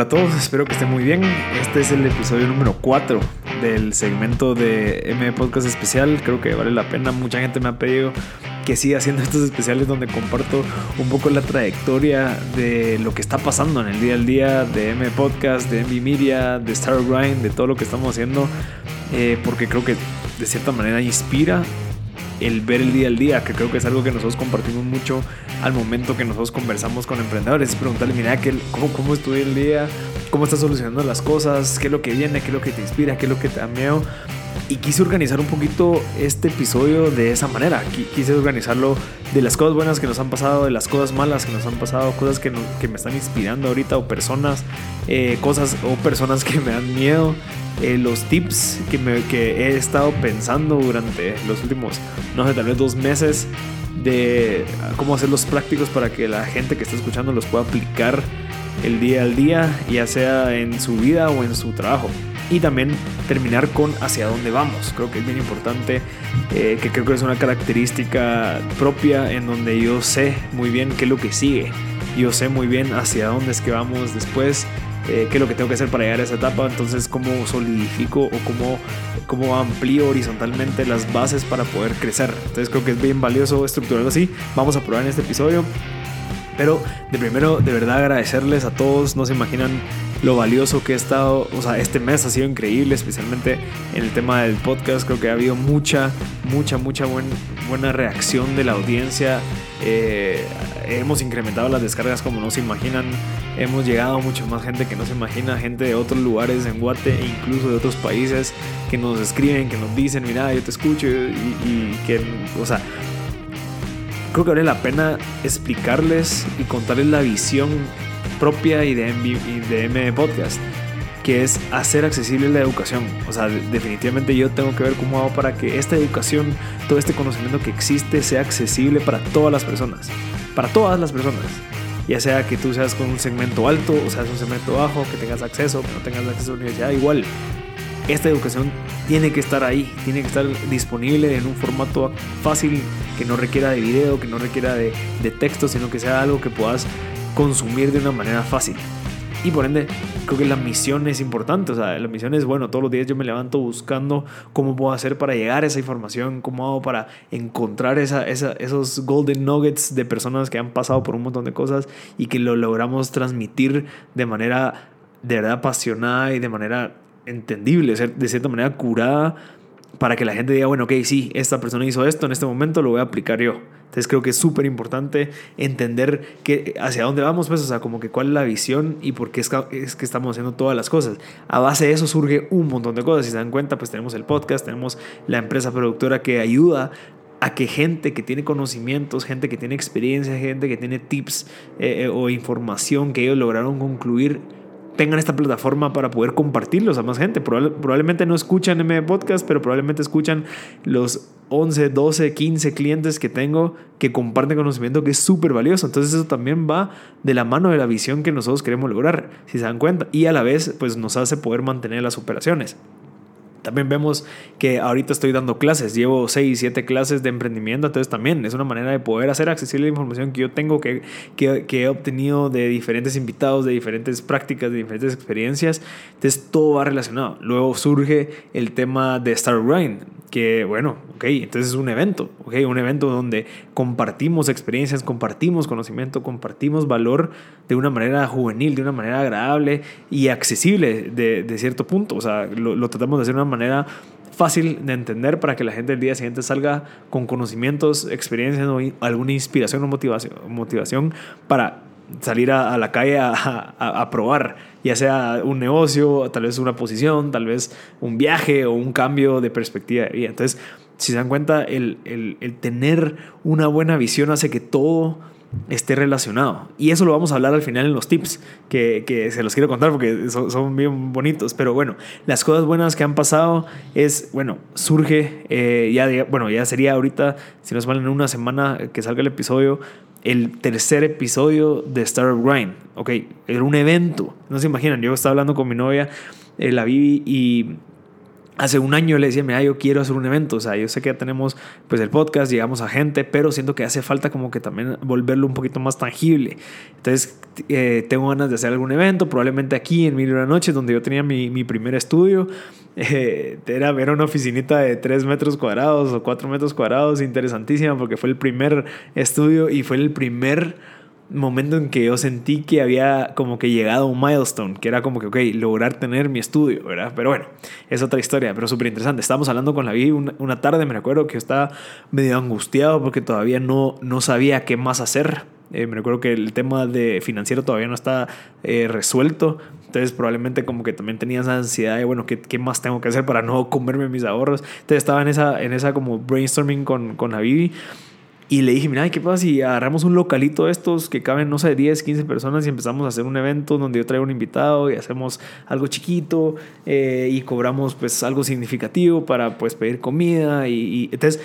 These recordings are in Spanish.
Hola a todos, espero que estén muy bien. Este es el episodio número 4 del segmento de M Podcast Especial. Creo que vale la pena. Mucha gente me ha pedido que siga haciendo estos especiales donde comparto un poco la trayectoria de lo que está pasando en el día al día de M Podcast, de MV Media, de Star Grind, de todo lo que estamos haciendo. Eh, porque creo que de cierta manera inspira el ver el día al día, que creo que es algo que nosotros compartimos mucho al momento que nosotros conversamos con emprendedores. Es preguntarle, mira, ¿cómo, cómo estuve el día? ¿Cómo estás solucionando las cosas? ¿Qué es lo que viene? ¿Qué es lo que te inspira? ¿Qué es lo que te da miedo? Y quise organizar un poquito este episodio de esa manera. Quise organizarlo de las cosas buenas que nos han pasado, de las cosas malas que nos han pasado, cosas que, que me están inspirando ahorita o personas, eh, cosas o personas que me dan miedo. Eh, los tips que, me, que he estado pensando durante los últimos, no sé, tal vez dos meses de cómo hacerlos prácticos para que la gente que está escuchando los pueda aplicar el día al día, ya sea en su vida o en su trabajo. Y también terminar con hacia dónde vamos. Creo que es bien importante, eh, que creo que es una característica propia en donde yo sé muy bien qué es lo que sigue. Yo sé muy bien hacia dónde es que vamos después eh, qué es lo que tengo que hacer para llegar a esa etapa, entonces cómo solidifico o cómo, cómo amplío horizontalmente las bases para poder crecer. Entonces creo que es bien valioso estructurarlo así. Vamos a probar en este episodio. Pero de primero, de verdad agradecerles a todos, no se imaginan lo valioso que he estado, o sea, este mes ha sido increíble, especialmente en el tema del podcast, creo que ha habido mucha, mucha, mucha buena reacción de la audiencia, eh, hemos incrementado las descargas como no se imaginan, hemos llegado a mucha más gente que no se imagina, gente de otros lugares en Guate e incluso de otros países que nos escriben, que nos dicen, mira, yo te escucho y, y que, o sea, creo que vale la pena explicarles y contarles la visión propia y de, de M Podcast, que es hacer accesible la educación. O sea, definitivamente yo tengo que ver cómo hago para que esta educación, todo este conocimiento que existe, sea accesible para todas las personas. Para todas las personas. Ya sea que tú seas con un segmento alto o seas un segmento bajo, que tengas acceso, que no tengas acceso a la universidad, igual. Esta educación tiene que estar ahí, tiene que estar disponible en un formato fácil, que no requiera de video, que no requiera de, de texto, sino que sea algo que puedas consumir de una manera fácil. Y por ende, creo que la misión es importante. O sea, la misión es, bueno, todos los días yo me levanto buscando cómo puedo hacer para llegar a esa información, cómo hago para encontrar esa, esos golden nuggets de personas que han pasado por un montón de cosas y que lo logramos transmitir de manera de verdad apasionada y de manera entendible, de cierta manera curada, para que la gente diga, bueno, ok, sí, esta persona hizo esto en este momento, lo voy a aplicar yo. Entonces creo que es súper importante entender que hacia dónde vamos, pues, o sea, como que cuál es la visión y por qué es que, estamos haciendo todas las cosas. A base de eso surge un montón de cosas. Si se dan cuenta, pues tenemos el podcast, tenemos la empresa productora que ayuda a que gente que tiene conocimientos, gente que tiene experiencia, gente que tiene tips eh, eh, o información que ellos lograron concluir tengan esta plataforma para poder compartirlos a más gente. probablemente no escuchan M Podcast, pero probablemente escuchan los 11, 12, 15 clientes que tengo que comparten conocimiento que es súper valioso. Entonces eso también va de la mano de la visión que nosotros queremos lograr, si se dan cuenta. Y a la vez, pues nos hace poder mantener las operaciones. También vemos que ahorita estoy dando clases, llevo 6, 7 clases de emprendimiento, entonces también es una manera de poder hacer accesible la información que yo tengo, que, que, he obtenido de diferentes invitados, de diferentes prácticas, de diferentes experiencias. Entonces todo va relacionado. Luego surge el tema de Star Grind, que bueno, ok, entonces es un evento, ok, un evento donde compartimos experiencias, compartimos conocimiento, compartimos valor de una manera juvenil, de una manera agradable y accesible de, de cierto punto. O sea, lo, tratamos de hacer de una manera fácil de entender para que la gente el día siguiente salga con conocimientos, experiencias o alguna inspiración o motivación, motivación para salir a, la calle a, probar, ya sea un negocio, tal vez una posición, tal vez un viaje o un cambio de perspectiva de vida. Entonces, si se dan cuenta, el, el, tener una buena visión hace que todo esté relacionado. Y eso lo vamos a hablar al final en los tips, que, que se los quiero contar porque son, son, bien bonitos. Pero bueno, las cosas buenas que han pasado es, bueno, surge, eh, ya, bueno, ya sería ahorita, si nos valen una semana que salga el episodio, el tercer episodio de Startup Grind. Ok, era un evento, no se imaginan, yo estaba hablando con mi novia, eh, la Vivi, y hace un año le decía, mira, yo quiero hacer un evento, o sea, yo sé que ya tenemos pues el podcast, llegamos a gente, pero siento que hace falta como que también volverlo un poquito más tangible. Entonces, eh, tengo ganas de hacer algún evento, probablemente aquí en Mil Una Noche, donde yo tenía mi, mi primer estudio, eh, era ver una oficinita de 3 metros cuadrados o 4 metros cuadrados, interesantísima, porque fue el primer estudio y fue el primer momento en que yo sentí que había como que llegado a un milestone, que era como que, ok, lograr tener mi estudio, ¿verdad? Pero bueno, es otra historia, pero súper interesante. Estábamos hablando con la Vi una, tarde, me recuerdo que estaba medio angustiado porque todavía no, no sabía qué más hacer. Eh, me recuerdo que el tema de financiero todavía no está eh, resuelto. Entonces probablemente como que también tenía esa ansiedad de, bueno, ¿qué, ¿qué, más tengo que hacer para no comerme mis ahorros? Entonces estaba en esa, en esa como brainstorming con, con la y le dije, mira, ¿qué pasa si agarramos un localito de estos que caben, no sé, 10, 15 personas y empezamos a hacer un evento donde yo traigo un invitado y hacemos algo chiquito eh, y cobramos pues algo significativo para pues pedir comida? Y, entonces,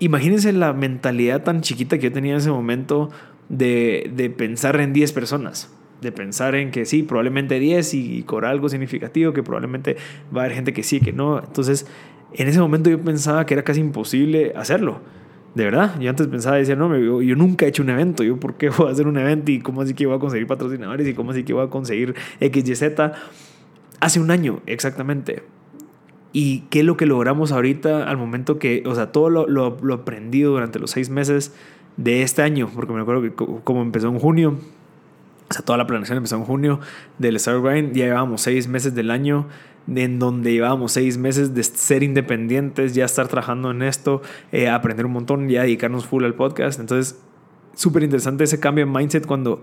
imagínense la mentalidad tan chiquita que yo tenía en ese momento de, de pensar en 10 personas de pensar en que sí, probablemente 10 y, cobrar algo significativo, que probablemente va a haber gente que sí, que no. Entonces, en ese momento yo pensaba que era casi imposible hacerlo. De verdad, yo antes pensaba, decía, no, yo, nunca he hecho un evento, yo por qué voy a hacer un evento y cómo así que voy a conseguir patrocinadores y cómo así que voy a conseguir XYZ. Hace un año, exactamente. ¿Y qué es lo que logramos ahorita al momento que, o sea, todo lo, lo, lo aprendido durante los seis meses de este año, porque me acuerdo que como empezó en junio, o sea, toda la planeación empezó en junio del Star Grind, ya llevábamos seis meses del año en donde llevábamos seis meses de ser independientes, ya estar trabajando en esto, eh, aprender un montón, ya dedicarnos full al podcast. Entonces, súper interesante ese cambio en mindset cuando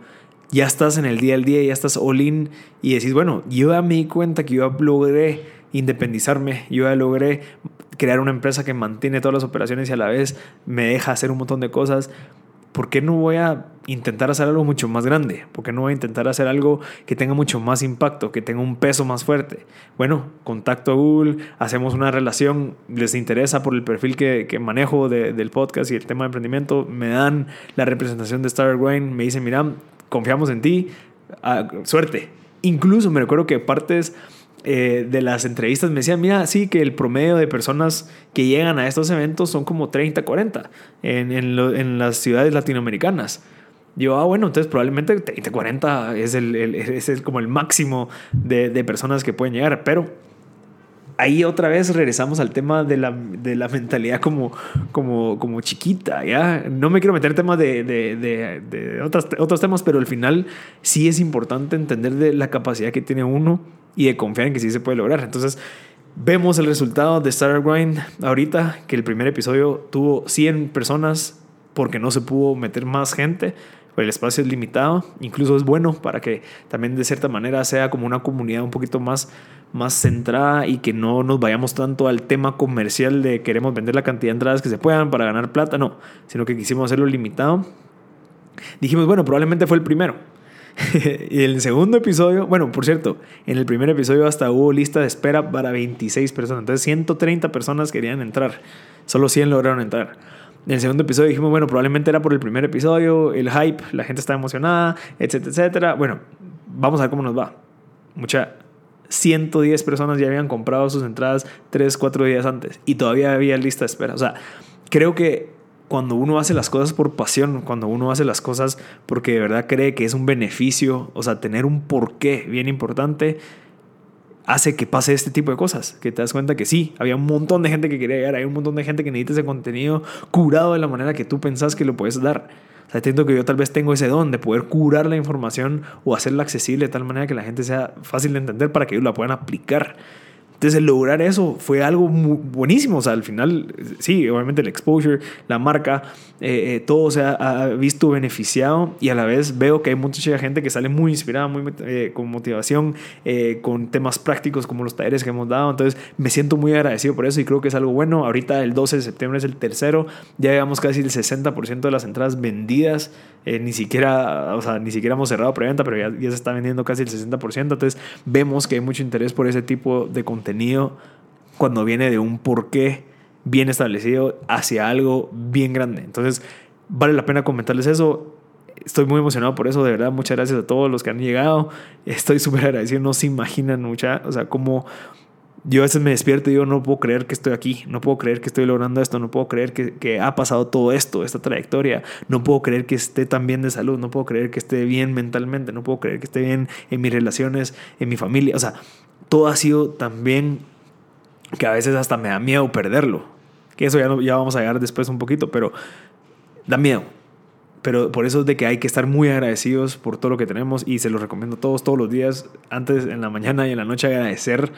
ya estás en el día al día, ya estás all in y decís, bueno, yo ya me di cuenta que yo logré independizarme, yo logré crear una empresa que mantiene todas las operaciones y a la vez me deja hacer un montón de cosas. ¿Por qué no voy a intentar hacer algo mucho más grande? ¿Por qué no voy a intentar hacer algo que tenga mucho más impacto, que tenga un peso más fuerte? Bueno, contacto a Google, hacemos una relación, les interesa por el perfil que, manejo del podcast y el tema de emprendimiento, me dan la representación de Star Wayne, me dicen, mira, confiamos en ti, ah, suerte. Incluso me recuerdo que partes eh, de las entrevistas me decían, mira, sí, que el promedio de personas que llegan a estos eventos son como 30, 40 en, en, las ciudades latinoamericanas. Yo, ah, bueno, entonces probablemente 30, 40 es, el, es como el máximo de, de, personas que pueden llegar, pero ahí otra vez regresamos al tema de la, de la mentalidad como, como, como chiquita, ¿ya? No me quiero meter temas de, de, de, de otros, otros temas, pero al final sí es importante entender de la capacidad que tiene uno y de confiar en que sí se puede lograr. Entonces, vemos el resultado de Startup Grind ahorita, que el primer episodio tuvo 100 personas porque no se pudo meter más gente, el espacio es limitado, incluso es bueno para que también de cierta manera sea como una comunidad un poquito más, más centrada y que no nos vayamos tanto al tema comercial de queremos vender la cantidad de entradas que se puedan para ganar plata, no, sino que quisimos hacerlo limitado. Dijimos, bueno, probablemente fue el primero y el segundo episodio, bueno, por cierto, en el primer episodio hasta hubo lista de espera para 26 personas. Entonces 130 personas querían entrar. Solo 100 lograron entrar. En el segundo episodio dijimos, bueno, probablemente era por el primer episodio, el hype, la gente está emocionada, etcétera, etcétera. Bueno, vamos a ver cómo nos va. Mucha 110 personas ya habían comprado sus entradas 3, 4 días antes y todavía había lista de espera. O sea, creo que cuando uno hace las cosas por pasión, cuando uno hace las cosas porque de verdad cree que es un beneficio, o sea, tener un porqué bien importante, hace que pase este tipo de cosas, que te das cuenta que sí, había un montón de gente que quería llegar, hay un montón de gente que necesita ese contenido curado de la manera que tú pensás que lo puedes dar. O sea, entiendo que yo tal vez tengo ese don de poder curar la información o hacerla accesible de tal manera que la gente sea fácil de entender para que ellos la puedan aplicar. Entonces, lograr eso fue algo muy buenísimo. O sea, al final, sí, obviamente el exposure, la marca, eh, eh, todo se ha, visto beneficiado y a la vez veo que hay mucha gente que sale muy inspirada, muy eh, con motivación, con temas prácticos como los talleres que hemos dado. Entonces, me siento muy agradecido por eso y creo que es algo bueno. Ahorita el 12 de septiembre es el tercero, ya llevamos casi el 60% de las entradas vendidas. Ni siquiera, o sea, ni siquiera hemos cerrado preventa, pero ya, se está vendiendo casi el 60%. Entonces, vemos que hay mucho interés por ese tipo de contenido cuando viene de un porqué bien establecido hacia algo bien grande. Entonces, vale la pena comentarles eso. Estoy muy emocionado por eso, de verdad. Muchas gracias a todos los que han llegado. Estoy súper agradecido. No se imaginan mucha, o sea, cómo yo a veces me despierto y digo, no puedo creer que estoy aquí, no puedo creer que estoy logrando esto, no puedo creer que, que, ha pasado todo esto, esta trayectoria, no puedo creer que esté tan bien de salud, no puedo creer que esté bien mentalmente, no puedo creer que esté bien en mis relaciones, en mi familia, o sea, todo ha sido tan bien que a veces hasta me da miedo perderlo, que eso ya, ya vamos a llegar después un poquito, pero da miedo, pero por eso es de que hay que estar muy agradecidos por todo lo que tenemos y se los recomiendo a todos, todos los días, antes en la mañana y en la noche agradecer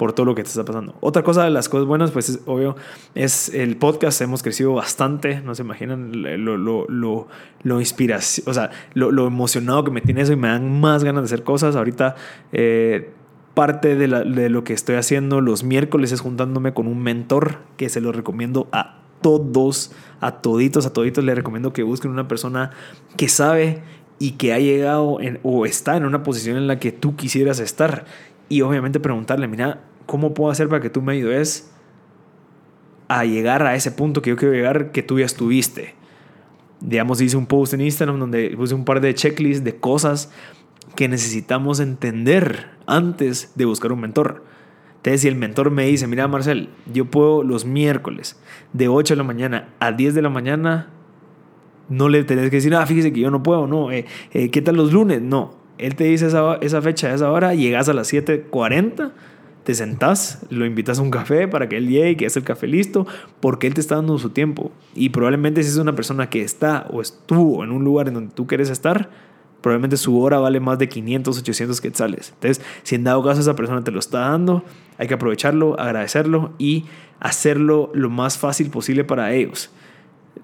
por todo lo que te está pasando. Otra cosa de las cosas buenas, pues es obvio, es el podcast. Hemos crecido bastante, no se imaginan lo, lo, lo, lo inspiración, o sea, lo, lo, emocionado que me tiene eso y me dan más ganas de hacer cosas. Ahorita, eh, parte de, lo que estoy haciendo los miércoles es juntándome con un mentor que se lo recomiendo a todos, a toditos, a toditos les recomiendo que busquen una persona que sabe y que ha llegado o está en una posición en la que tú quisieras estar. Y obviamente preguntarle, mira, ¿cómo puedo hacer para que tú me ayudes a llegar a ese punto que yo quiero llegar que tú ya estuviste? Digamos, hice un post en Instagram donde puse un par de checklists de cosas que necesitamos entender antes de buscar un mentor. Entonces, si el mentor me dice, mira Marcel, yo puedo los miércoles de 8 de la mañana a 10 de la mañana, no le tenés que decir, ah, fíjese que yo no puedo, no, eh, eh, ¿qué tal los lunes? No, él te dice esa, esa fecha, esa hora, llegas a las 7.40 te sentás, lo invitas a un café para que él llegue, que es el café listo, porque él te está dando su tiempo. Y probablemente si es una persona que está o estuvo en un lugar en donde tú quieres estar, probablemente su hora vale más de 500, 800 quetzales. Entonces, si en dado caso esa persona te lo está dando, hay que aprovecharlo, agradecerlo y hacerlo lo más fácil posible para ellos.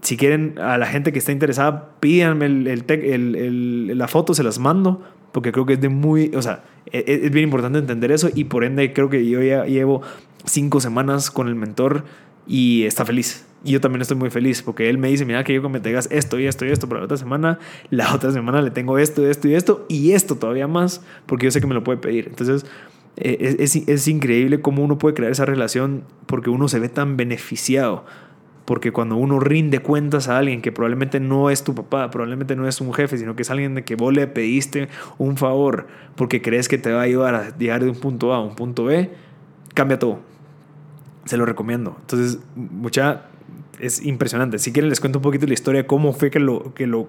Si quieren, a la gente que está interesada, pídanme el, el, la foto, se las mando porque creo que es de muy, o sea, e, e, es, bien importante entender eso y por ende creo que yo ya llevo cinco semanas con el mentor y está feliz. Y yo también estoy muy feliz porque él me dice, mira que yo me tengas esto y esto y esto para la otra semana, la otra semana le tengo esto, esto y esto y esto todavía más porque yo sé que me lo puede pedir. Entonces, e, es, es, es increíble cómo uno puede crear esa relación porque uno se ve tan beneficiado porque cuando uno rinde cuentas a alguien que probablemente no es tu papá, probablemente no es un jefe, sino que es alguien de que vos le pediste un favor porque crees que te va a ayudar a llegar de un punto A a un punto B, cambia todo. Se lo recomiendo. Entonces, mucha es impresionante. Si quieren les cuento un poquito la historia cómo fue que lo, que lo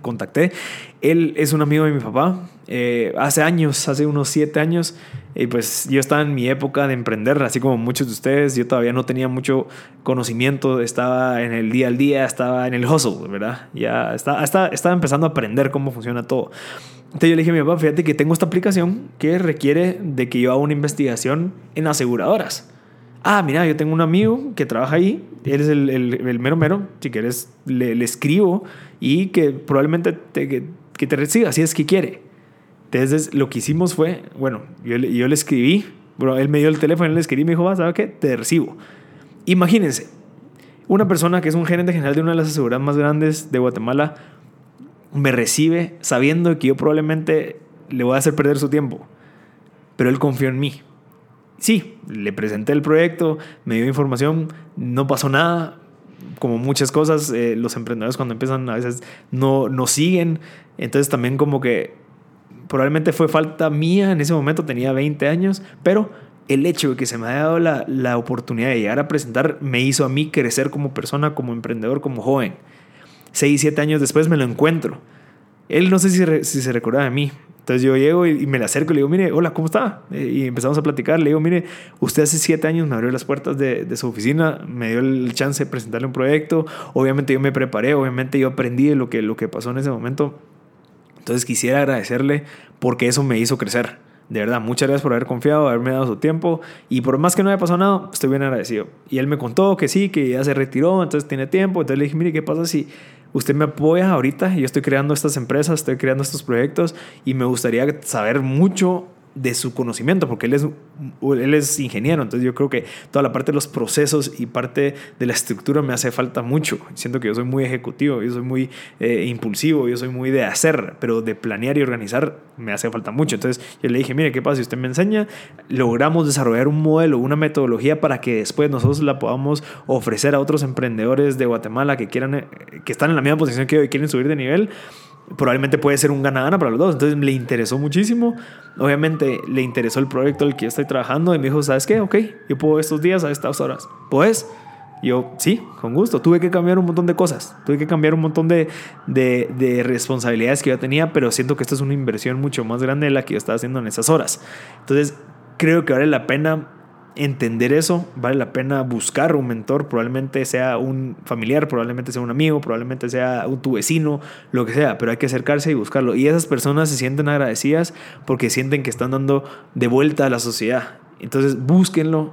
contacté. Él es un amigo de mi papá. Eh, hace años, hace unos siete años, y pues yo estaba en mi época de emprender, así como muchos de ustedes. Yo todavía no tenía mucho conocimiento, estaba en el día al día, estaba en el hustle, ¿verdad? Ya estaba, estaba empezando a aprender cómo funciona todo. Entonces yo le dije a mi papá, fíjate que tengo esta aplicación que requiere de que yo haga una investigación en aseguradoras ah, mira, yo tengo un amigo que trabaja ahí, él es el, mero mero, si quieres le, escribo y que probablemente te, que, te reciba, si es que quiere. Entonces lo que hicimos fue, bueno, yo, yo le escribí, bueno, él me dio el teléfono, él le escribí y me dijo, va, ¿sabes qué? Te recibo. Imagínense, una persona que es un gerente general de una de las aseguradoras más grandes de Guatemala me recibe sabiendo que yo probablemente le voy a hacer perder su tiempo, pero él confió en mí sí, le presenté el proyecto, me dio información, no pasó nada. Como muchas cosas, eh, los emprendedores cuando empiezan a veces no, no siguen. Entonces también como que probablemente fue falta mía en ese momento, tenía 20 años, pero el hecho de que se me haya dado la, la oportunidad de llegar a presentar me hizo a mí crecer como persona, como emprendedor, como joven. Seis, siete años después me lo encuentro. Él no sé si, se recuerda de mí, entonces yo llego y, me le acerco y le digo, mire, hola, ¿cómo está? Eh, y empezamos a platicar. Le digo, mire, usted hace siete años me abrió las puertas de, de, su oficina, me dio el chance de presentarle un proyecto. Obviamente yo me preparé, obviamente yo aprendí de lo que, lo que pasó en ese momento. Entonces quisiera agradecerle porque eso me hizo crecer. De verdad, muchas gracias por haber confiado, haberme dado su tiempo. Y por más que no haya pasado nada, estoy bien agradecido. Y él me contó que sí, que ya se retiró, entonces tiene tiempo. Entonces le dije, mire, ¿qué pasa si usted me apoya ahorita, yo estoy creando estas empresas, estoy creando estos proyectos y me gustaría saber mucho de su conocimiento, porque él es, él es ingeniero, entonces yo creo que toda la parte de los procesos y parte de la estructura me hace falta mucho. Siento que yo soy muy ejecutivo, yo soy muy eh, impulsivo, yo soy muy de hacer, pero de planear y organizar me hace falta mucho. Entonces yo le dije, mire, ¿qué pasa? Si usted me enseña, logramos desarrollar un modelo, una metodología para que después nosotros la podamos ofrecer a otros emprendedores de Guatemala que quieran, eh, que están en la misma posición que yo y quieren subir de nivel probablemente puede ser un gana-gana para los dos. Entonces le interesó muchísimo. Obviamente le interesó el proyecto al que yo estoy trabajando y me dijo, ¿sabes qué? Ok, yo puedo estos días a estas horas. ¿Puedes? Yo, sí, con gusto. Tuve que cambiar un montón de cosas. Tuve que cambiar un montón de, de, de, responsabilidades que yo tenía, pero siento que esto es una inversión mucho más grande de la que yo estaba haciendo en esas horas. Entonces, creo que vale la pena entender eso, vale la pena buscar un mentor, probablemente sea un familiar, probablemente sea un amigo, probablemente sea tu vecino, lo que sea, pero hay que acercarse y buscarlo. Y esas personas se sienten agradecidas porque sienten que están dando de vuelta a la sociedad. Entonces búsquenlo,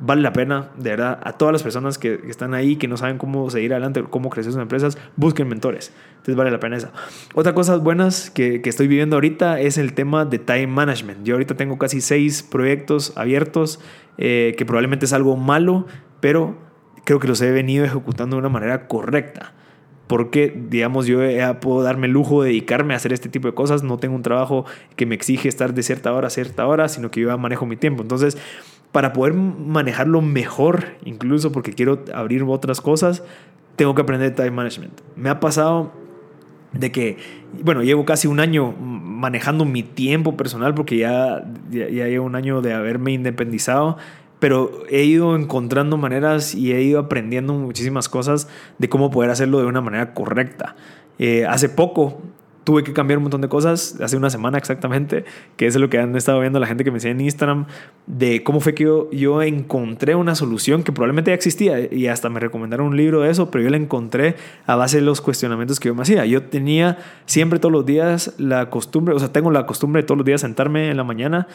vale la pena, de verdad, a todas las personas que, están ahí, que no saben cómo seguir adelante, cómo crecer sus empresas, busquen mentores. Entonces vale la pena esa. Otra cosa buenas que, estoy viviendo ahorita es el tema de time management. Yo ahorita tengo casi seis proyectos abiertos, eh, que probablemente es algo malo, pero creo que los he venido ejecutando de una manera correcta porque, digamos, yo puedo darme el lujo de dedicarme a hacer este tipo de cosas. No tengo un trabajo que me exige estar de cierta hora a cierta hora, sino que yo manejo mi tiempo. Entonces, para poder manejarlo mejor, incluso porque quiero abrir otras cosas, tengo que aprender time management. Me ha pasado de que, bueno, llevo casi un año manejando mi tiempo personal porque ya, ya, llevo un año de haberme independizado pero he ido encontrando maneras y he ido aprendiendo muchísimas cosas de cómo poder hacerlo de una manera correcta. Eh, hace poco tuve que cambiar un montón de cosas, hace una semana exactamente, que es lo que han estado viendo la gente que me sigue en Instagram, de cómo fue que yo, yo encontré una solución que probablemente ya existía y hasta me recomendaron un libro de eso, pero yo la encontré a base de los cuestionamientos que yo me hacía. Yo tenía siempre todos los días la costumbre, o sea, tengo la costumbre de todos los días sentarme en la mañana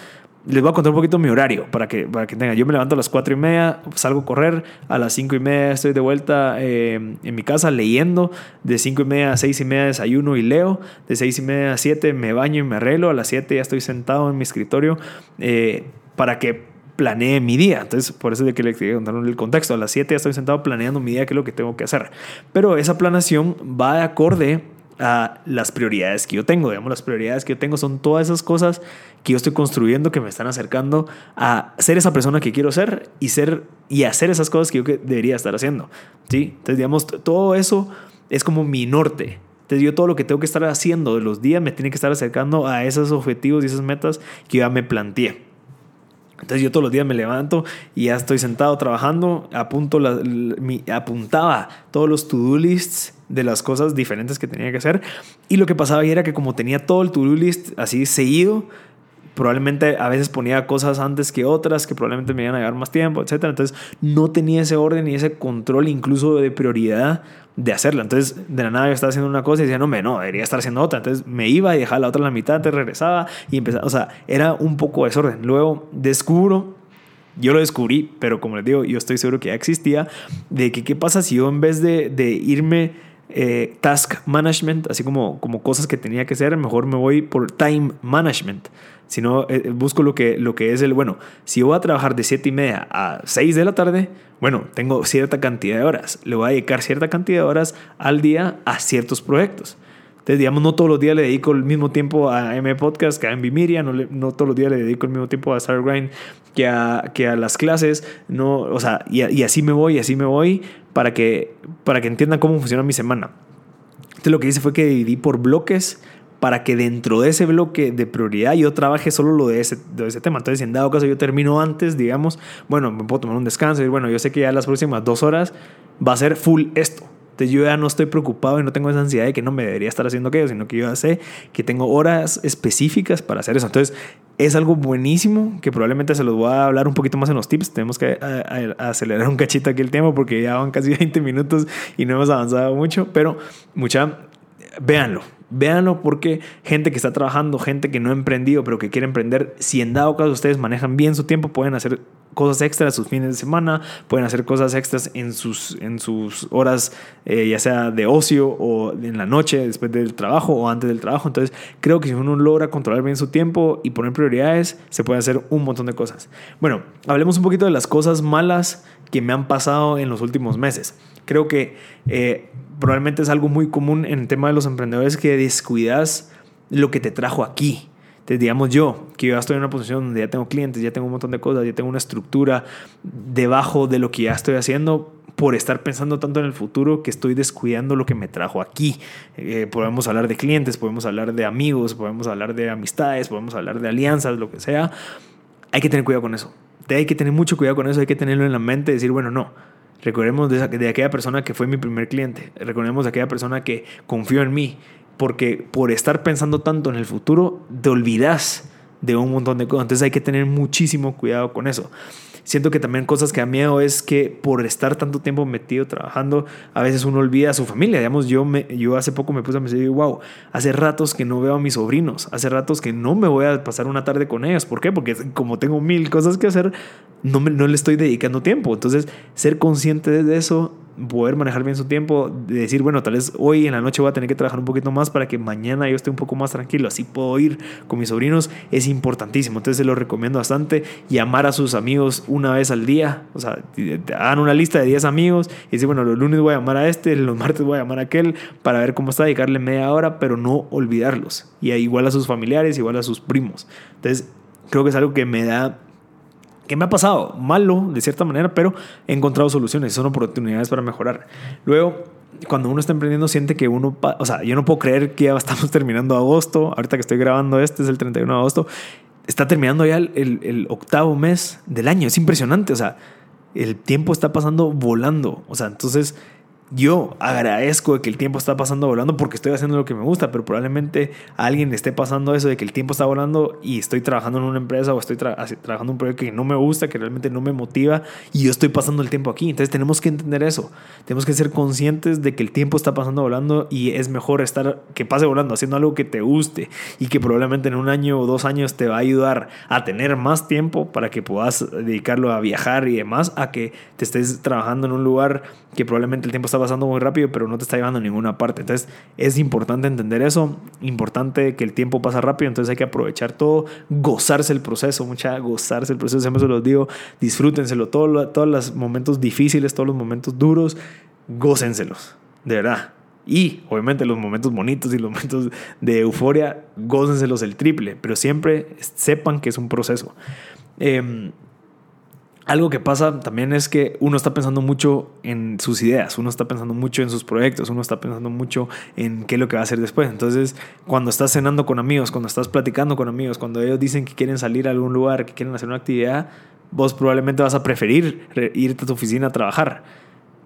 les voy a contar un poquito mi horario para que, para que tengan. Yo me levanto a las 4 y media, salgo a correr, a las 5 y media estoy de vuelta eh, en mi casa leyendo, de 5 y media a 6 y media desayuno y leo, de 6 y media a 7 me baño y me arreglo, a las 7 ya estoy sentado en mi escritorio eh, para que planee mi día. Entonces, por eso es de que le quería contar el contexto. A las 7 ya estoy sentado planeando mi día, qué es lo que tengo que hacer. Pero esa planación va de acorde a las prioridades que yo tengo. Digamos, las prioridades que yo tengo son todas esas cosas que yo estoy construyendo que me están acercando a ser esa persona que quiero ser y ser y hacer esas cosas que yo debería estar haciendo. ¿sí? Entonces, digamos, todo eso es como mi norte. Entonces, yo todo lo que tengo que estar haciendo de los días me tiene que estar acercando a esos objetivos y esas metas que ya me planteé. Entonces yo todos los días me levanto y ya estoy sentado trabajando, apunto la, apuntaba todos los to-do lists de las cosas diferentes que tenía que hacer. Y lo que pasaba era que como tenía todo el to-do list así seguido, probablemente a veces ponía cosas antes que otras que probablemente me iban a llevar más tiempo, etc. Entonces no tenía ese orden y ese control incluso de prioridad de hacerla. Entonces de la nada yo estaba haciendo una cosa y decía, no, me, no, debería estar haciendo otra. Entonces me iba y dejaba la otra en la mitad, te regresaba y empezaba, o sea, era un poco desorden. Luego descubro yo lo descubrí, pero como les digo, yo estoy seguro que ya existía, de que qué pasa si yo en vez de, de irme eh, task management, así como, como cosas que tenía que hacer, mejor me voy por time management. Si no, eh, busco lo que, lo que es el, bueno, si voy a trabajar de 7 y media a 6 de la tarde, bueno, tengo cierta cantidad de horas. Le voy a dedicar cierta cantidad de horas al día a ciertos proyectos. Entonces, digamos, no todos los días le dedico el mismo tiempo a M Podcast que a MV Media, no, no todos los días le dedico el mismo tiempo a Star Grind que a, que a las clases, no, o sea, y, así me voy, así me voy para que, para que entiendan cómo funciona mi semana. Entonces, lo que hice fue que dividí por bloques para que dentro de ese bloque de prioridad yo trabaje solo lo de ese, de ese tema. Entonces, si en dado caso yo termino antes, digamos, bueno, me puedo tomar un descanso y bueno, yo sé que ya las próximas dos horas va a ser full esto. Entonces yo ya no estoy preocupado y no tengo esa ansiedad de que no me debería estar haciendo aquello, sino que yo ya sé que tengo horas específicas para hacer eso. Entonces es algo buenísimo que probablemente se los voy a hablar un poquito más en los tips. Tenemos que acelerar un cachito aquí el tiempo porque ya van casi 20 minutos y no hemos avanzado mucho, pero mucha, véanlo. Véanlo porque gente que está trabajando, gente que no ha emprendido pero que quiere emprender, si en dado caso ustedes manejan bien su tiempo, pueden hacer cosas extras sus fines de semana, pueden hacer cosas extras en sus, en sus horas, eh, ya sea de ocio o en la noche, después del trabajo o antes del trabajo. Entonces, creo que si uno logra controlar bien su tiempo y poner prioridades, se puede hacer un montón de cosas. Bueno, hablemos un poquito de las cosas malas que me han pasado en los últimos meses. Creo que eh, probablemente es algo muy común en el tema de los emprendedores que descuidas lo que te trajo aquí Entonces, digamos yo, que ya estoy en una posición donde ya tengo clientes, ya tengo un montón de cosas, ya tengo una estructura debajo de lo que ya estoy haciendo, por estar pensando tanto en el futuro que estoy descuidando lo que me trajo aquí. Eh, podemos hablar de clientes, podemos hablar de amigos, podemos hablar de amistades, podemos hablar de alianzas, lo que sea. Hay que tener cuidado con eso. Hay que tener mucho cuidado con eso, hay que tenerlo en la mente, decir, bueno, no, Recordemos de, de, aquella persona que fue mi primer cliente. Recordemos de aquella persona que confió en mí. Porque por estar pensando tanto en el futuro, te olvidas de un montón de cosas. Entonces hay que tener muchísimo cuidado con eso siento que también cosas que da miedo es que por estar tanto tiempo metido trabajando, a veces uno olvida a su familia. Digamos, yo, me, yo hace poco me puse a decir, wow, hace ratos que no veo a mis sobrinos, hace ratos que no me voy a pasar una tarde con ellos. ¿Por qué? Porque como tengo mil cosas que hacer, no, me, no le estoy dedicando tiempo. Entonces, ser consciente de eso poder manejar bien su tiempo, de decir, bueno, tal vez hoy en la noche voy a tener que trabajar un poquito más para que mañana yo esté un poco más tranquilo, así puedo ir con mis sobrinos, es importantísimo. Entonces se lo recomiendo bastante. Llamar a sus amigos una vez al día, o sea, hagan una lista de 10 amigos y decir, bueno, los lunes voy a llamar a este, los martes voy a llamar a aquel para ver cómo está, dedicarle media hora, pero no olvidarlos. Y igual a sus familiares, igual a sus primos. Entonces, creo que es algo que me da que me ha pasado malo de cierta manera, pero he encontrado soluciones, son oportunidades para mejorar. Luego, cuando uno está emprendiendo, siente que uno, o sea, yo no puedo creer que ya estamos terminando agosto, ahorita que estoy grabando este es el 31 de agosto, está terminando ya el, el octavo mes del año, es impresionante, o sea, el tiempo está pasando volando, o sea, entonces yo agradezco de que el tiempo está pasando volando porque estoy haciendo lo que me gusta, pero probablemente a alguien le esté pasando eso de que el tiempo está volando y estoy trabajando en una empresa o estoy trabajando en un proyecto que no me gusta, que realmente no me motiva y yo estoy pasando el tiempo aquí. Entonces tenemos que entender eso. Tenemos que ser conscientes de que el tiempo está pasando volando y es mejor estar que pase volando haciendo algo que te guste y que probablemente en un año o dos años te va a ayudar a tener más tiempo para que puedas dedicarlo a viajar y demás, a que te estés trabajando en un lugar que probablemente el tiempo está pasando muy rápido, pero no te está llevando a ninguna parte. Entonces es importante entender eso, importante que el tiempo pasa rápido, entonces hay que aprovechar todo, gozarse el proceso, mucha gozarse el proceso, siempre se los digo, disfrútenselo, todo, todos los momentos difíciles, todos los momentos duros, gócenselos, de verdad. Y obviamente los momentos bonitos y los momentos de euforia, gócenselos el triple, pero siempre sepan que es un proceso. Eh, algo que pasa también es que uno está pensando mucho en sus ideas, uno está pensando mucho en sus proyectos, uno está pensando mucho en qué es lo que va a hacer después. Entonces, cuando estás cenando con amigos, cuando estás platicando con amigos, cuando ellos dicen que quieren salir a algún lugar, que quieren hacer una actividad, vos probablemente vas a preferir irte a tu oficina a trabajar.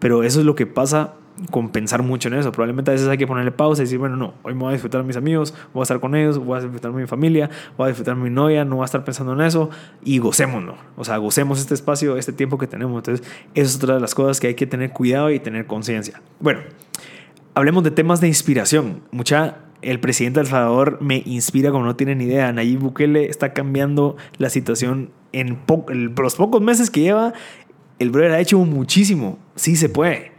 Pero eso es lo que pasa con pensar mucho en eso. Probablemente a veces hay que ponerle pausa y decir, bueno, no, hoy me voy a disfrutar a mis amigos, voy a estar con ellos, voy a disfrutar de mi familia, voy a disfrutar de mi novia, no voy a estar pensando en eso y gocémonos. O sea, gocemos este espacio, este tiempo que tenemos. Entonces, eso es otra de las cosas que hay que tener cuidado y tener conciencia. Bueno, hablemos de temas de inspiración. Mucha el presidente de El Salvador me inspira como no tienen idea. Nayib Bukele está cambiando la situación en, en los pocos meses que lleva. El brother ha hecho muchísimo. Sí se puede.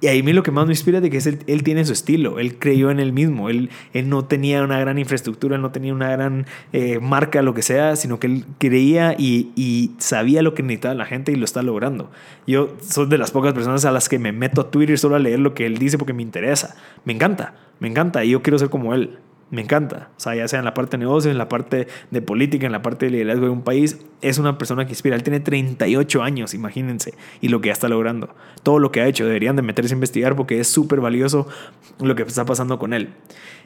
Y a mí lo que más me inspira de que es él, tiene su estilo, él creyó en él mismo, él, él no tenía una gran infraestructura, él no tenía una gran eh, marca, lo que sea, sino que él creía y, y, sabía lo que necesitaba la gente y lo está logrando. Yo soy de las pocas personas a las que me meto a Twitter solo a leer lo que él dice porque me interesa. Me encanta, me encanta y yo quiero ser como él. Me encanta. O sea, ya sea en la parte de negocios, en la parte de política, en la parte de liderazgo de un país, es una persona que inspira. Él tiene 38 años, imagínense, y lo que ya está logrando. Todo lo que ha hecho, deberían de meterse a investigar porque es súper valioso lo que está pasando con él.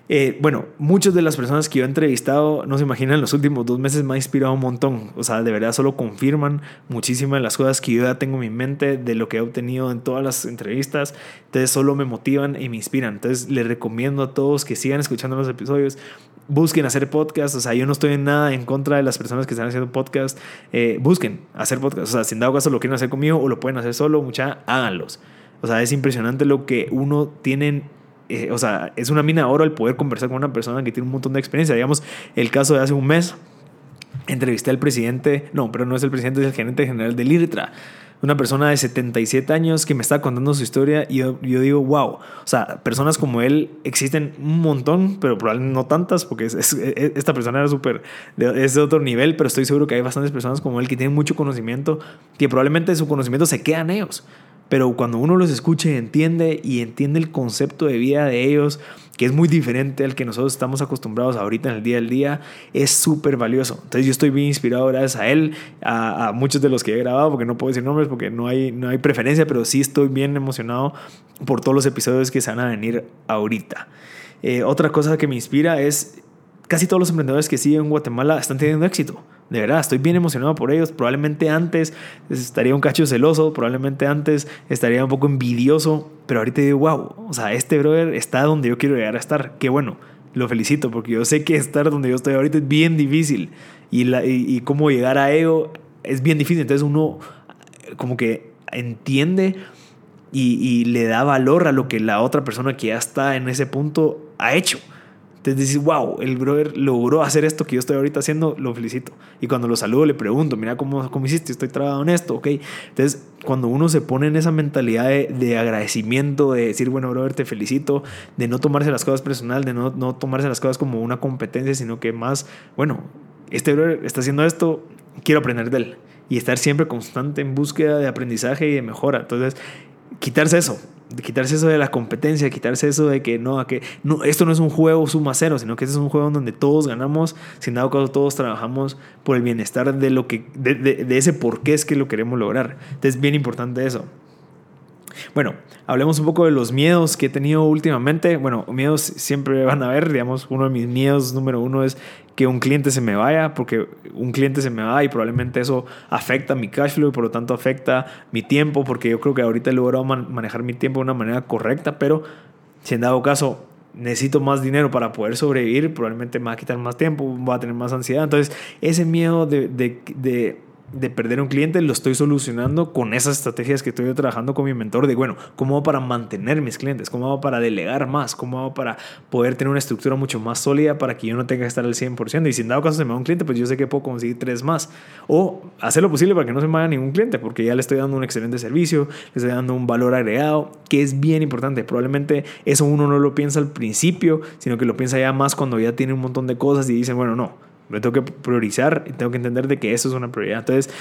Eh, bueno, muchas de las personas que yo he entrevistado, no se imaginan, los últimos dos meses me ha inspirado un montón. O sea, de verdad solo confirman muchísimas de las cosas que yo ya tengo en mi mente, de lo que he obtenido en todas las entrevistas. Entonces solo me motivan y me inspiran. Entonces les recomiendo a todos que sigan escuchando los episodios. Busquen hacer podcast, o sea, yo no estoy en nada en contra de las personas que están haciendo podcast. Eh, busquen hacer podcast, o sea, si en dado caso lo quieren hacer conmigo o lo pueden hacer solo, mucha, háganlos. O sea, es impresionante lo que uno tiene eh, o sea, es una mina de oro el poder conversar con una persona que tiene un montón de experiencia. Digamos, el caso de hace un mes, entrevisté al presidente, no, pero no es el presidente, es el gerente general del IRTRA. Una persona de 77 años que me está contando su historia y yo, digo, wow, o sea, personas como él existen un montón, pero probablemente no tantas, porque esta persona era súper, es de otro nivel, pero estoy seguro que hay bastantes personas como él que tienen mucho conocimiento, que probablemente su conocimiento se queda en ellos pero cuando uno los escucha y entiende y entiende el concepto de vida de ellos, que es muy diferente al que nosotros estamos acostumbrados ahorita en el día al día, es súper valioso. Entonces yo estoy bien inspirado gracias a él, a, muchos de los que he grabado, porque no puedo decir nombres porque no hay, no hay preferencia, pero sí estoy bien emocionado por todos los episodios que se van a venir ahorita. Eh, otra cosa que me inspira es casi todos los emprendedores que siguen en Guatemala están teniendo éxito. De verdad, estoy bien emocionado por ellos. Probablemente antes estaría un cacho celoso, probablemente antes estaría un poco envidioso, pero ahorita digo, wow, o sea, este brother está donde yo quiero llegar a estar. Qué bueno, lo felicito porque yo sé que estar donde yo estoy ahorita es bien difícil y, la, y, cómo llegar a ello es bien difícil. Entonces uno como que entiende y le da valor a lo que la otra persona que ya está en ese punto ha hecho. Entonces dices, wow, el brother logró hacer esto que yo estoy ahorita haciendo, lo felicito. Y cuando lo saludo le pregunto, mira cómo, cómo hiciste, estoy trabajando en esto, ok. Entonces, cuando uno se pone en esa mentalidad de, agradecimiento, de decir, bueno, brother, te felicito, de no tomarse las cosas personal, de no, no tomarse las cosas como una competencia, sino que más, bueno, este brother está haciendo esto, quiero aprender de él. Y estar siempre constante en búsqueda de aprendizaje y de mejora. Entonces, quitarse eso, quitarse eso de la competencia, quitarse eso de que no, que no, esto no es un juego suma cero, sino que este es un juego donde todos ganamos, sin dado caso todos trabajamos por el bienestar de lo que, de, de ese por qué es que lo queremos lograr. Entonces es bien importante eso. Bueno, hablemos un poco de los miedos que he tenido últimamente. Bueno, miedos siempre van a haber, digamos, uno de mis miedos número uno es que un cliente se me vaya, porque un cliente se me va y probablemente eso afecta mi cash flow y por lo tanto afecta mi tiempo, porque yo creo que ahorita he logrado manejar mi tiempo de una manera correcta, pero si en dado caso necesito más dinero para poder sobrevivir, probablemente me va a quitar más tiempo, voy a tener más ansiedad. Entonces, ese miedo de de perder un cliente lo estoy solucionando con esas estrategias que estoy trabajando con mi mentor de, bueno, ¿cómo hago para mantener mis clientes? ¿Cómo hago para delegar más? ¿Cómo hago para poder tener una estructura mucho más sólida para que yo no tenga que estar al 100%? Y si en dado caso se me va un cliente, pues yo sé que puedo conseguir tres más. O hacer lo posible para que no se me vaya ningún cliente, porque ya le estoy dando un excelente servicio, le estoy dando un valor agregado, que es bien importante. Probablemente eso uno no lo piensa al principio, sino que lo piensa ya más cuando ya tiene un montón de cosas y dicen, bueno, no, me tengo que priorizar y tengo que entender de que eso es una prioridad. Entonces,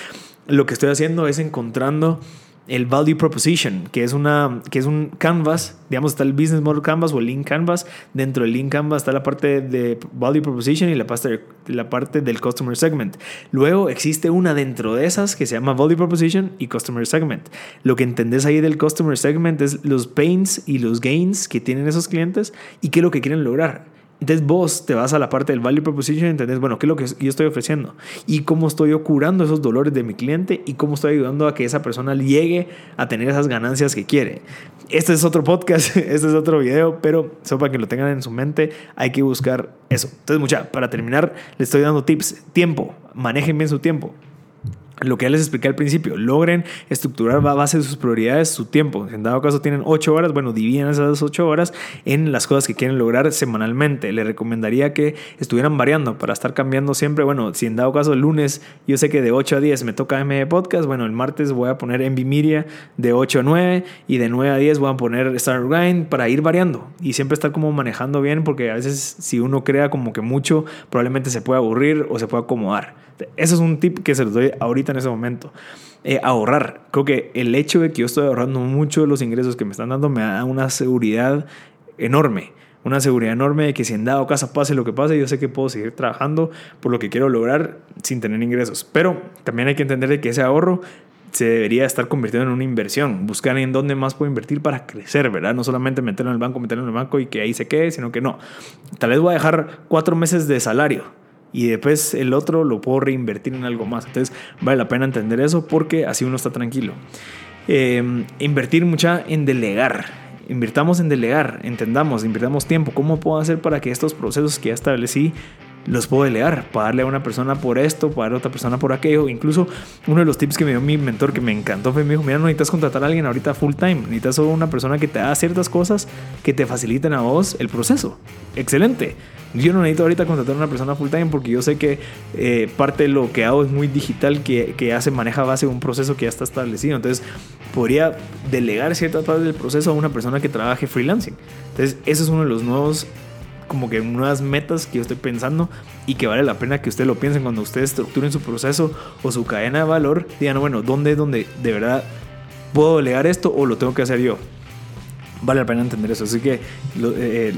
lo que estoy haciendo es encontrando el value proposition, que es, una, que es un canvas, digamos, está el business model canvas o el lean canvas. Dentro del lean canvas está la parte de value proposition y la parte, la parte del customer segment. Luego existe una dentro de esas que se llama value proposition y customer segment. Lo que entendés ahí del customer segment es los pains y los gains que tienen esos clientes y qué es lo que quieren lograr. Entonces vos te vas a la parte del value proposition y entendés, bueno, qué es lo que yo estoy ofreciendo y cómo estoy curando esos dolores de mi cliente y cómo estoy ayudando a que esa persona llegue a tener esas ganancias que quiere. Este es otro podcast, este es otro video, pero solo para que lo tengan en su mente, hay que buscar eso. Entonces, mucha, para terminar, les estoy dando tips. Tiempo, manejen bien su tiempo lo que ya les expliqué al principio, logren estructurar a base de sus prioridades su tiempo. En dado caso tienen 8 horas, bueno, dividen esas 8 horas en las cosas que quieren lograr semanalmente. Les recomendaría que estuvieran variando para estar cambiando siempre. Bueno, si en dado caso el lunes yo sé que de 8 a 10 me toca M Podcast, bueno, el martes voy a poner MV Media de 8 a 9 y de 9 a 10 voy a poner Star Grind para ir variando y siempre estar como manejando bien porque a veces si uno crea como que mucho, probablemente se puede aburrir o se puede acomodar. Ese es un tip que se los doy ahorita en ese momento. Eh, ahorrar. Creo que el hecho de que yo estoy ahorrando mucho de los ingresos que me están dando me da una seguridad enorme. Una seguridad enorme de que si en dado caso pase lo que pase, yo sé que puedo seguir trabajando por lo que quiero lograr sin tener ingresos. Pero también hay que entender que ese ahorro se debería estar convirtiendo en una inversión, buscar en dónde más puedo invertir para crecer, ¿verdad? No solamente meterlo en el banco, meterlo en el banco y que ahí se quede, sino que no. Tal vez voy a dejar cuatro meses de salario y después el otro lo puedo reinvertir en algo más. Entonces vale la pena entender eso porque así uno está tranquilo. Em, invertir mucha en delegar. Invirtamos en delegar, entendamos, invirtamos tiempo. ¿Cómo puedo hacer para que estos procesos que ya establecí los puedo delegar, darle a una persona por esto, darle a otra persona por aquello. Incluso uno de los tips que me dio mi mentor que me encantó fue, me dijo, mira, no necesitas contratar a alguien ahorita full time, necesitas solo una persona que te haga ciertas cosas que te faciliten a vos el proceso. Excelente. Yo no necesito ahorita contratar a una persona full time porque yo sé que eh, parte de lo que hago es muy digital, que, que ya se maneja base un proceso que ya está establecido. Entonces, podría delegar ciertas partes del proceso a una persona que trabaje freelancing. Entonces, ese es uno de los nuevos como que nuevas metas que yo estoy pensando y que vale la pena que ustedes lo piensen cuando ustedes estructuren su proceso o su cadena de valor. Digan, bueno, ¿dónde es donde de verdad puedo delegar esto o lo tengo que hacer yo. Vale la pena entender eso. Así que lo, eh,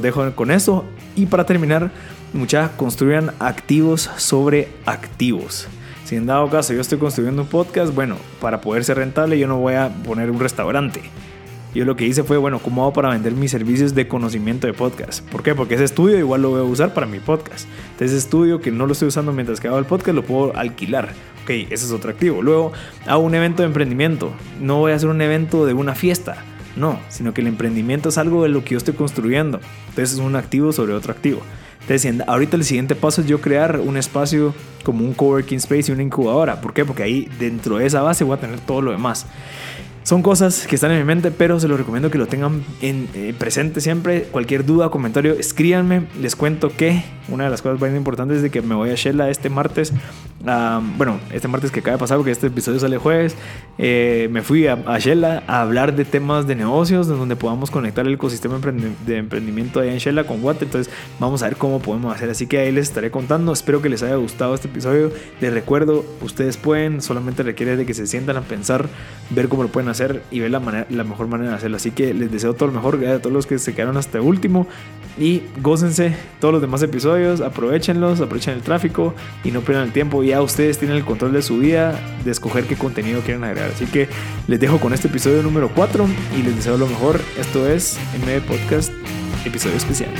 dejo con eso. Y para terminar, muchachos, construyan activos sobre activos. Si en dado caso yo estoy construyendo un podcast, bueno, para poder ser rentable yo no voy a poner un restaurante. Yo lo que hice fue, bueno, ¿cómo hago para vender mis servicios de conocimiento de podcast? ¿Por qué? Porque ese estudio igual lo voy a usar para mi podcast. Entonces, ese estudio que no lo estoy usando mientras que hago el podcast, lo puedo alquilar. Ok, ese es otro activo. Luego, hago un evento de emprendimiento. No voy a hacer un evento de una fiesta. No, sino que el emprendimiento es algo de lo que yo estoy construyendo. Entonces, es un activo sobre otro activo. Entonces, ahorita el siguiente paso es yo crear un espacio como un coworking space y una incubadora. ¿Por qué? Porque ahí dentro de esa base voy a tener todo lo demás. Son cosas que están en mi mente, pero se los recomiendo que lo tengan en, eh, presente siempre. Cualquier duda o comentario, escríbanme. Les cuento que una de las cosas más importantes es de que me voy a Shella este martes. bueno, este martes que acaba de pasar, porque este episodio sale jueves. Eh, me fui a, a, a hablar de temas de negocios, donde podamos conectar el ecosistema de emprendimiento allá en Shella con Watt. Entonces, vamos a ver cómo podemos hacer. Así que ahí les estaré contando. Espero que les haya gustado este episodio. Les recuerdo, ustedes pueden, solamente requiere de que se sientan a pensar, ver cómo lo pueden hacer y ver la, manera, mejor manera de hacerlo. Así que les deseo todo lo mejor, a todos los que se quedaron hasta el último y gócense todos los demás episodios, aprovechenlos, aprovechen el tráfico y no pierdan el tiempo. Ya ustedes tienen el control de su vida, de escoger qué contenido quieren agregar. Así que les dejo con este episodio número 4 y les deseo lo mejor. Esto es MB Podcast, episodio especial.